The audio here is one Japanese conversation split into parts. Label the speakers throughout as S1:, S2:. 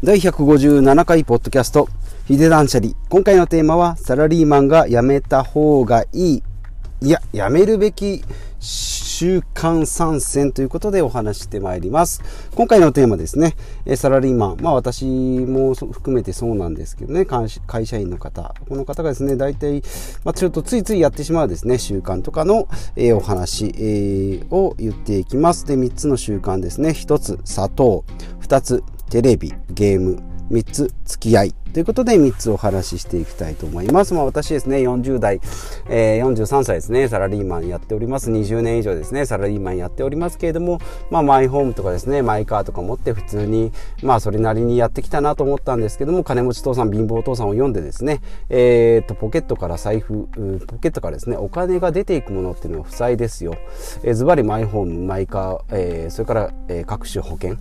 S1: 第157回ポッドキャスト、ヒデ断捨離。今回のテーマは、サラリーマンが辞めた方がいい、いや、辞めるべき週間参戦ということでお話してまいります。今回のテーマですね、サラリーマン、まあ私も含めてそうなんですけどね、会社員の方、この方がですね、大体、まあ、ちょっとついついやってしまうですね、習慣とかの、お話、を言っていきます。で、3つの習慣ですね。1つ、砂糖。2つ、テレビ、ゲーム。3つ付き合いということで3つお話ししていきたいと思います。まあ私ですね、40代、えー、43歳ですね、サラリーマンやっております。20年以上ですね、サラリーマンやっておりますけれども、まあマイホームとかですね、マイカーとか持って普通に、まあそれなりにやってきたなと思ったんですけども、金持ち父さん、貧乏父さんを読んでですね、えー、っと、ポケットから財布、ポケットからですね、お金が出ていくものっていうのは負債ですよ。えー、ズバリマイホーム、マイカー、えー、それから、えー、各種保険。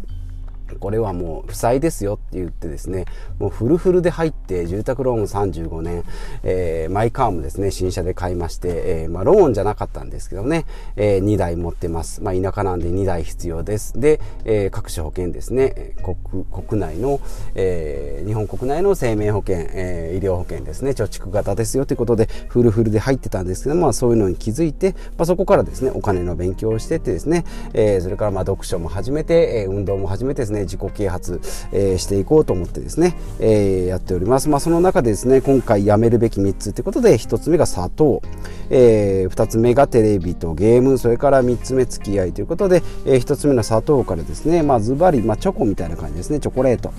S1: これはもう負債ですよって言ってですね、もうフルフルで入って住宅ローン35年、えー、マイカーもですね、新車で買いまして、えー、まあローンじゃなかったんですけどね、えー、2台持ってます。まあ田舎なんで2台必要です。で、えー、各種保険ですね、国国内の、えー、日本国内の生命保険、えー、医療保険ですね、貯蓄型ですよということで、フルフルで入ってたんですけど、まあそういうのに気づいて、まあそこからですね、お金の勉強をしてってですね、えー、それからまあ読書も始めて、え、運動も始めてですね、自己啓発、えー、していこうと思ってですね、えー、やっております。まあ、その中でですね、今回やめるべき3つということで、1つ目が砂糖、えー、2つ目がテレビとゲーム、それから3つ目付き合いということで、えー、1つ目の砂糖からですね、まあ、ズバリ、まあ、チョコみたいな感じですね、チョコレート。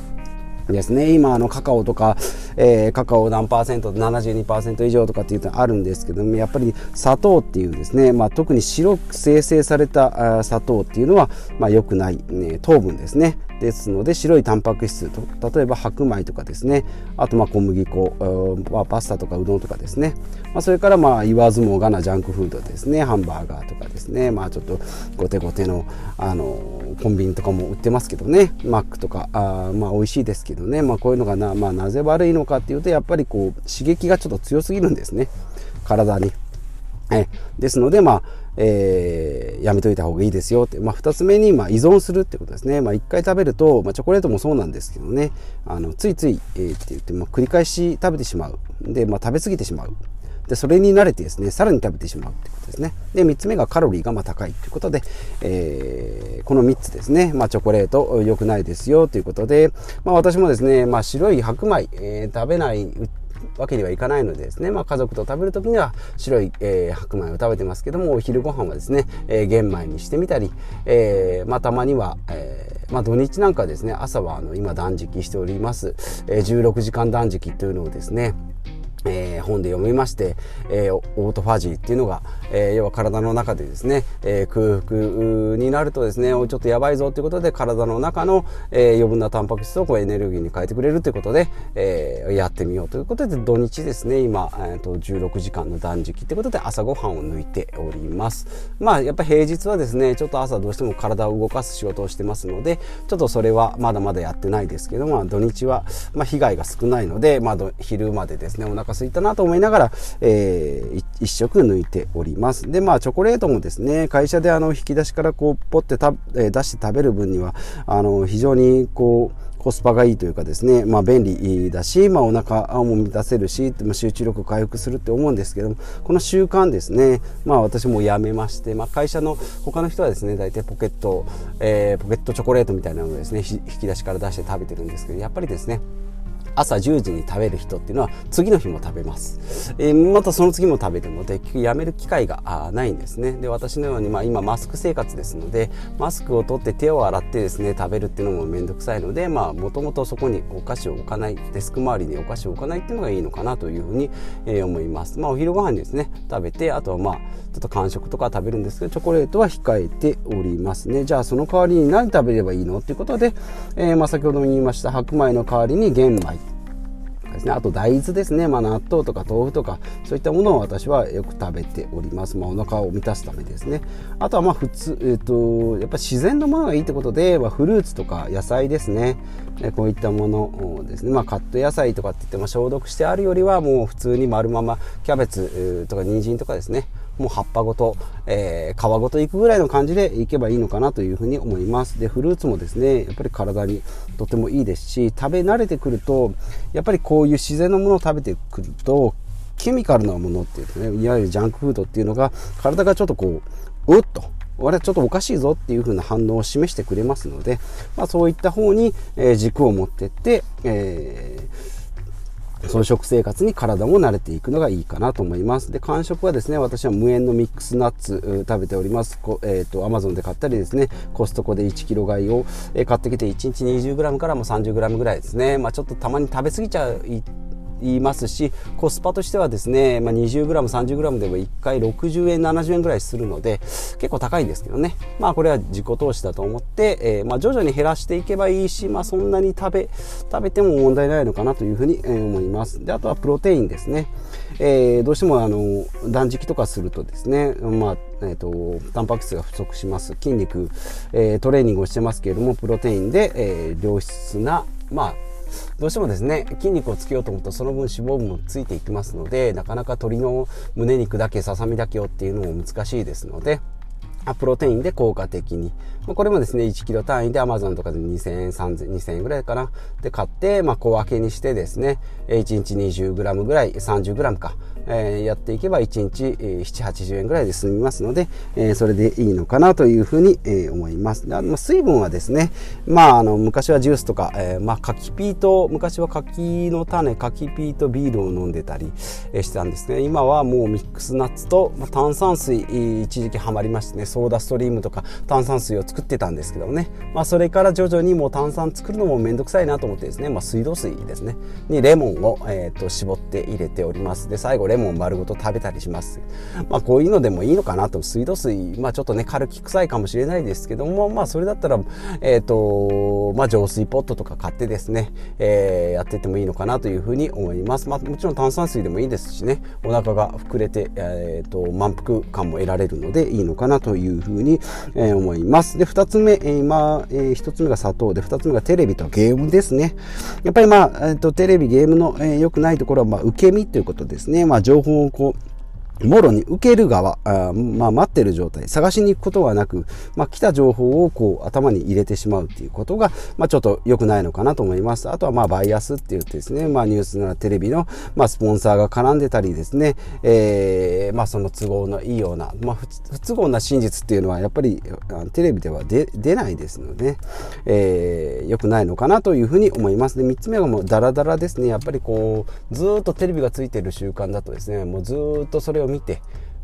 S1: ですね。今あのカカオとか、えー、カカオ何パーセント72%以上とかっていうとあるんですけどもやっぱり砂糖っていうですね、まあ、特に白く生成された砂糖っていうのは、まあ、良くない、ね、糖分ですね。ですので白いタンパク質と例えば白米とかですね。あとまあ小麦粉、まあ、パスタとかうどんとかですね、まあ、それからまあ言わずもがなジャンクフードですね。ハンバーガーとかですね。まあちょっとゴテゴテのあのコンビニとかも売ってますけどね。マックとかあまあ美味しいですけど。ね、まあ、こういうのがな,、まあ、なぜ悪いのかっていうとやっぱりこう刺激がちょっと強すぎるんですね。体に。えですので、まあえー、やめといた方がいいですよって、まあ、2つ目に、まあ、依存するってことですね、まあ、1回食べると、まあ、チョコレートもそうなんですけどね。あのついつい、えー、って言って、まあ、繰り返し食べてしまう。で、まあ、食べ過ぎてしまう。でそれに慣れてですねさらに食べてしまうってことですね。で3つ目がカロリーがま高いということで、えー、この3つですね、まあ、チョコレート良くないですよということで、まあ、私もですね、まあ、白い白米、えー、食べないわけにはいかないのでですね、まあ、家族と食べる時には白い、えー、白米を食べてますけどもお昼ご飯はですね、えー、玄米にしてみたり、えーまあ、たまには、えまあ、土日なんかですね朝はあの今断食しております、え、16時間断食というのをですねえー、本で読みまして、えー、オートファジーっていうのが、えー、要は体の中でですね、え空腹になるとですねちょっとやばいぞということで体の中の、え余分なタンパク質をこうエネルギーに変えてくれるということで、えやってみようということで土日ですね今、えーと、16時間の断食ということで朝ごはんを抜いております。まあやっぱ平日はですねちょっと朝どうしても体を動かす仕事をしてますのでちょっとそれはまだまだやってないですけども土日は、まあ、被害が少ないので、まあ、昼までですねお腹腹空いたなと思いながら、えー、一食抜いております。で、まあ、チョコレートもですね、会社であの、引き出しからこう、ポッてた、え出して食べる分には、あの、非常にこう、コスパがいいというかですね、まあ、便利だし、まあ、お腹も満たせるし、まあ、集中力回復するって思うんですけどもこの習慣ですね、まあ、私もやめまして、まあ、会社の他の人はですね大体ポケット、えー、ポケットチョコレートみたいなのをですね引き出しから出して食べてるんですけどやっぱりですね朝10時に食べる人っていうのは次の日も食べます、えー、またその次も食べるので結局やめる機会がないんですね。で私のように、まあ、今マスク生活ですのでマスクを取って手を洗ってですね食べるっていうのも面倒くさいのでまあもともとそこにお菓子を置かないデスク周りにお菓子を置かないっていうのがいいのかなというふうに、えー、思います。まあお昼ご飯にですね食べてあとはまあちょっと間食とか食べるんですけどチョコレートは控えておりますね。じゃあその代わりに何食べればいいの？っていうことで、えー、まあ先ほども言いました白米の代わりに玄米あと大豆ですね、まあ、納豆とか豆腐とかそういったものを私はよく食べております、まあ、お腹を満たすためですね。あとはまあ普通、えーと、やっぱ自然のものがいいってことで、まあ、フルーツとか野菜ですね。こういったものですね、まあ、カット野菜とかって言っても消毒してあるよりはもう普通に丸ままキャベツとか人参とかですね。もう葉っぱごと、えー、皮ごといくぐらいの感じでいけばいいのかなというふうに思います。でフルーツもですねやっぱり体にとてもいいですし食べ慣れてくるとやっぱりこういう自然のものを食べてくるとケミカルなものっていうねいわゆるジャンクフードっていうのが体がちょっとこううっとあれちょっとおかしいぞっていう風な反応を示してくれますので、まあ、そういった方に、え軸を持ってって、えー、その食生活に体も慣れていくのがいいかなと思います。で、間食はですね、私は無塩のミックスナッツ食べております。えっ、ー、と、アマゾンで買ったりですね、コストコで1キロ買いを買ってきて1日 20g からも 30g ぐらいですね。まあちょっとたまに食べ過ぎちゃういますしコスパとしてはですね、まあ、20g30g でも1回60円70円ぐらいするので結構高いんですけどね。まあこれは自己投資だと思って、えー、まあ徐々に減らしていけばいいし、まあ、そんなに食べ食べても問題ないのかなというふうに思います。であとはプロテインですね、えー、どうしてもあの断食とかするとですねまあえーと、タンパク質が不足します。筋肉、えー、トレーニングをしてますけれどもプロテインで、えー、良質なまあどうしてもですね筋肉をつけようと思うとその分脂肪分もついていきますのでなかなか鶏の胸肉だけささみだけをっていうのも難しいですのでプロテインで効果的に。これもですね、1 k g 単位で Amazon とかで2000円、3000 2000円ぐらいかな。で買って、まあ、小分けにしてですね、1日 20g ぐらい、30g か、えー、やっていけば1日、えー、7、80円ぐらいで済みますので、えー、それでいいのかなというふうに、えー、思います。あの水分はですね、まあ、あの、昔はジュースとか、えー、まあ、柿ピーと、昔は柿の種、柿ピーとビールを飲んでたり、えー、してたんですね。今はもうミックスナッツと、まあ、炭酸水、一時期ハマりましてね、ソーダストリームとか炭酸水を作ってたんですけどね、まあ、それから徐々にもう炭酸作るのもめんどくさいなと思ってですね、まあ、水道水ですねにレモンを、えー、と絞って入れておりますで最後レモン丸ごと食べたりしますまあこういうのでもいいのかなと水道水まあちょっとね軽き臭いかもしれないですけどもまあそれだったらえっ、ー、とまあ浄水ポットとか買ってですね、えー、やっててもいいのかなというふうに思いますまあもちろん炭酸水でもいいですしねお腹が膨れて、えーと満腹感も得られるのでいいのかなというふうに、えー、思います。で、二つ目、えー、今、えー、一つ目が砂糖で、二つ目がテレビとゲームですね。やっぱりまあ、えーと、テレビ、ゲームの、えー、くないところは、まあ、受け身ということですね。まあ、情報をこう、もろに受ける側、あまあ、待ってる状態、探しに行くことはなく、まあ、来た情報をこう頭に入れてしまうっていうことが、まあ、ちょっと良くないのかなと思います。あとはまあバイアスって言ってですね、まあ、ニュースならテレビの、まあ、スポンサーが絡んでたりですね、えー、まあ、その都合のいいような、まあ、不都合な真実っていうのはやっぱりテレビでは出ないですので、えー、良くないのかなというふうに思います。で、3つ目がもうダラダラですね。やっぱりこう、ずっとテレビがついてる習慣だとですね、もうずっとそれを見て、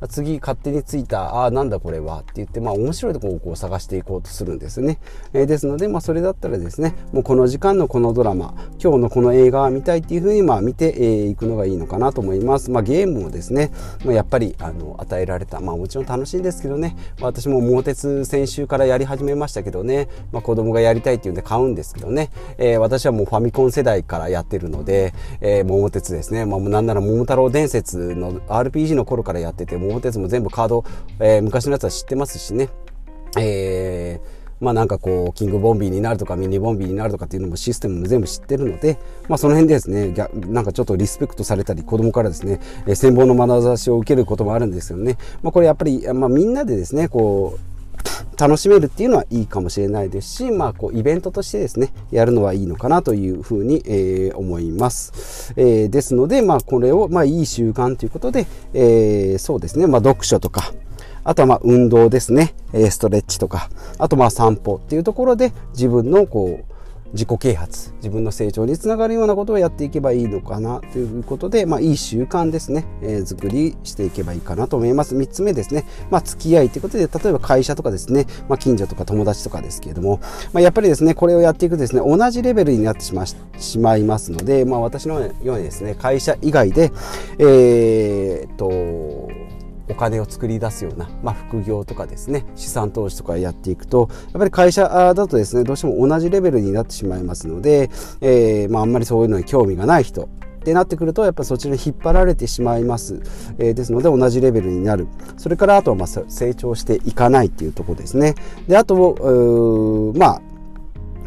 S1: 次勝手についた、ああ、なんだこれはって言って、まあ面白いところをこう探していこうとするんですね。えー、ですので、まあそれだったらですね、もうこの時間のこのドラマ、今日のこの映画を見たいっていうふうにまあ見てい、えー、くのがいいのかなと思います。まあゲームもですね、まあ、やっぱりあの与えられた、まあもちろん楽しいんですけどね、私も桃鉄先週からやり始めましたけどね、まあ子供がやりたいっていうんで買うんですけどね、えー、私はもうファミコン世代からやってるので、えー、桃鉄ですね、まあなんなら桃太郎伝説の RPG の頃からやってて、桃鉄も全部カード、えー、昔のやつは知ってますしね。えーまあなんかこう、キングボンビーになるとかミニボンビーになるとかっていうのもシステムも全部知ってるので、まあその辺でですね、なんかちょっとリスペクトされたり、子供からですね、えー、羨望の眼差しを受けることもあるんですよね。まあこれやっぱり、まあみんなでですね、こう、楽しめるっていうのはいいかもしれないですし、まあ、こう、イベントとしてですね、やるのはいいのかなというふうに、えー、思います。えー、ですので、まあ、これを、まあ、いい習慣ということで、えー、そうですね、まあ、読書とか、あとはまあ運動ですね、ストレッチとか、あとまあ散歩っていうところで自分のこう、自己啓発、自分の成長につながるようなことをやっていけばいいのかなということで、まあいい習慣ですね、えー、作りしていけばいいかなと思います。3つ目ですね、まあ付き合いということで、例えば会社とかですね、まあ近所とか友達とかですけれども、まあやっぱりですね、これをやっていくとですね、同じレベルになってしましまいますので、まあ私のようにですね、会社以外で、えー、っと、お金を作り出すような、まあ、副業とかですね資産投資とかやっていくとやっぱり会社だとですねどうしても同じレベルになってしまいますので、えーまあ、あんまりそういうのに興味がない人ってなってくるとやっぱりそちらに引っ張られてしまいます、えー、ですので同じレベルになる。それからあとはま成長していかないっていうとこですね。であとまあ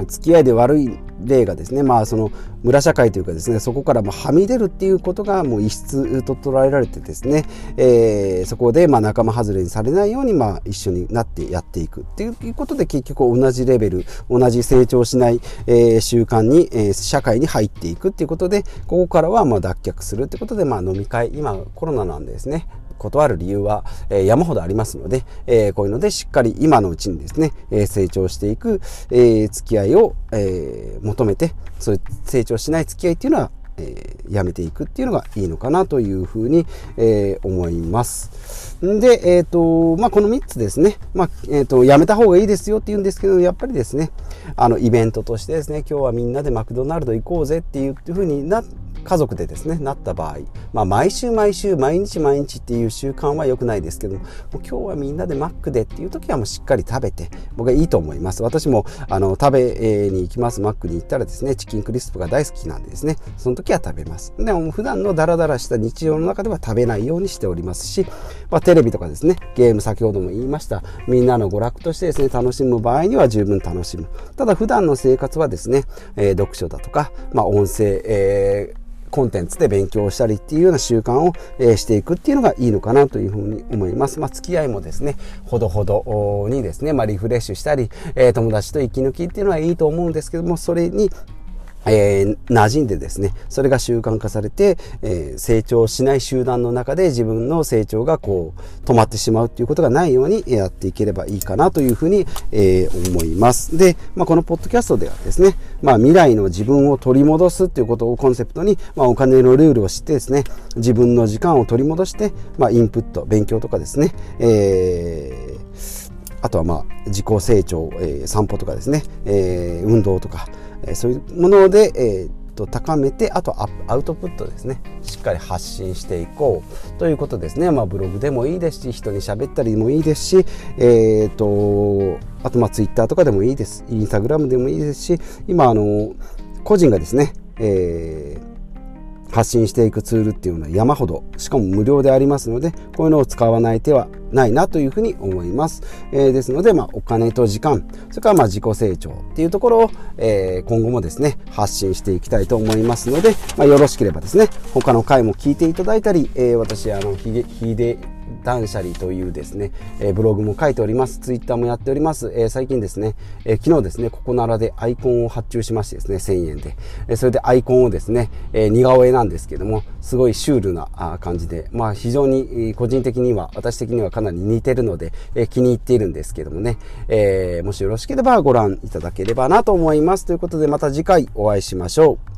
S1: 付き合いで悪い例がですね、まあその村社会というかですね、そこからもはみ出るっていうことがもう異質と捉えられてですね、えー、そこでまあ仲間外れにされないようにまあ一緒になってやっていくっていうことで結局同じレベル、同じ成長しない、えー、習慣に、えー、社会に入っていくっていうことで、ここからはまあ脱却するってことで、まあ飲み会、今コロナなんでですね、断る理由は、え、山ほどありますので、え、こういうのでしっかり今のうちにですね、え、成長していく、え、付き合いを、え、求めて、そういう成長しない付き合いっていうのは、えー、やめていくっていうのがいいのかなというふうに、え、思います。で、えっ、ー、と、まあ、この3つですね、まあ、えっ、ー、と、やめた方がいいですよって言うんですけど、やっぱりですね、あの、イベントとしてですね、今日はみんなでマクドナルド行こうぜっていうふうになって、家族でですね、なった場合、まあ、毎週毎週、毎日毎日っていう習慣は良くないですけども、今日はみんなでマックでっていう時はもうしっかり食べて、僕はいいと思います。私も、あの、食べに行きます、マックに行ったらですね、チキンクリスプが大好きなんでですね、その時は食べます。でも、普段のダラダラした日常の中では食べないようにしておりますし、まあ、テレビとかですね、ゲーム先ほども言いました、みんなの娯楽としてですね、楽しむ場合には十分楽しむ。ただ、普段の生活はですね、えー、読書だとか、まあ、音声、えーコンテンツで勉強したりっていうような習慣を、え、していくっていうのがいいのかなというふうに思います。まあ、付き合いもですね、ほどほどにですね、まあ、リフレッシュしたり、え、友達と息抜きっていうのはいいと思うんですけども、それにえー、馴染んでですね、それが習慣化されて、えー、成長しない集団の中で自分の成長がこう、止まってしまうっていうことがないようにやっていければいいかなというふうに、えー、思います。で、まあ、このポッドキャストではですね、まあ、未来の自分を取り戻すっていうことをコンセプトに、まあ、お金のルールを知ってですね、自分の時間を取り戻して、まあ、インプット、勉強とかですね、えー、あとはまあ自己成長、えー、散歩とかですね、えー、運動とか、えそういうもので、えー、と高めてあとアウトプットですね。しっかり発信していこうということですね、まあ、ブログでもいいですし人に喋ったりもいいですし、えーと、あとまあツイッターとかでもいいです。インスタグラムでもいいですし今あの個人がですね、えー発信していくツールっていうのは山ほどしかも無料でありますのでこういうのを使わない手はないなというふうに思います、えー、ですので、まあ、お金と時間それからまあ自己成長っていうところを、えー、今後もですね発信していきたいと思いますので、まあ、よろしければですね他の回も聞いていただいたり、えー、私あのひげひで断捨離というですね、え、ブログも書いております。ツイッターもやっております。え、最近ですね、えー、昨日ですね、ここならでアイコンを発注しましてですね、1000円で。えそれでアイコンをですね、え似顔絵なんですけども、すごいシュールな感じで、まあ非常に個人的には、私的にはかなり似てるので、え気に入っているんですけどもね、えもしよろしければご覧いただければなと思います。ということでまた次回お会いしましょう。